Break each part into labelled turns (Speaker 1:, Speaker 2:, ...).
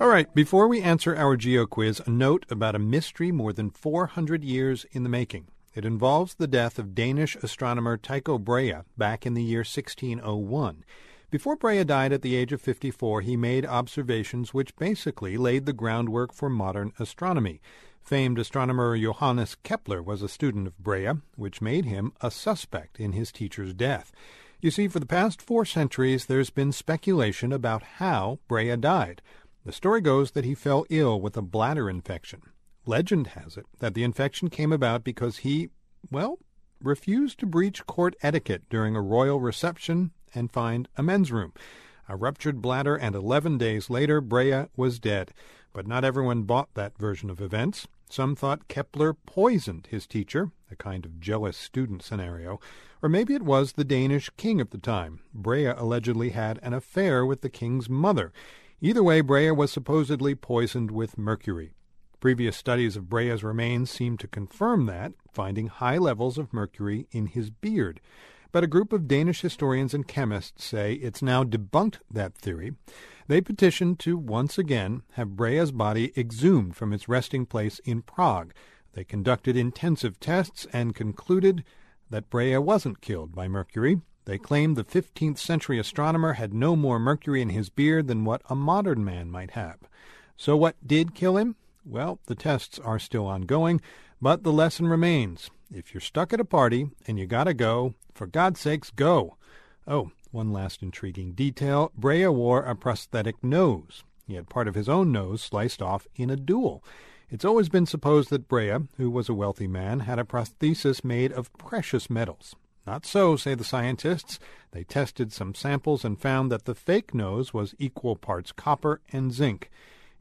Speaker 1: All right, before we answer our geo quiz, a note about a mystery more than 400 years in the making. It involves the death of Danish astronomer Tycho Brahe back in the year 1601. Before Brahe died at the age of 54, he made observations which basically laid the groundwork for modern astronomy. Famed astronomer Johannes Kepler was a student of Brahe, which made him a suspect in his teacher's death. You see, for the past four centuries, there's been speculation about how Brahe died. The story goes that he fell ill with a bladder infection. Legend has it that the infection came about because he, well, refused to breach court etiquette during a royal reception and find a men's room. A ruptured bladder, and 11 days later, Brahe was dead. But not everyone bought that version of events. Some thought Kepler poisoned his teacher, a kind of jealous student scenario. Or maybe it was the Danish king at the time. Brahe allegedly had an affair with the king's mother. Either way, Brahe was supposedly poisoned with mercury. Previous studies of Brahe's remains seem to confirm that, finding high levels of mercury in his beard. But a group of Danish historians and chemists say it's now debunked that theory. They petitioned to once again have Brahe's body exhumed from its resting place in Prague. They conducted intensive tests and concluded that Brahe wasn't killed by mercury. They claimed the 15th century astronomer had no more mercury in his beard than what a modern man might have. So, what did kill him? Well, the tests are still ongoing, but the lesson remains. If you're stuck at a party and you gotta go, for God's sakes, go. Oh, one last intriguing detail Brahe wore a prosthetic nose. He had part of his own nose sliced off in a duel. It's always been supposed that Brahe, who was a wealthy man, had a prosthesis made of precious metals. Not so, say the scientists. They tested some samples and found that the fake nose was equal parts copper and zinc.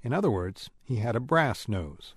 Speaker 1: In other words, he had a brass nose.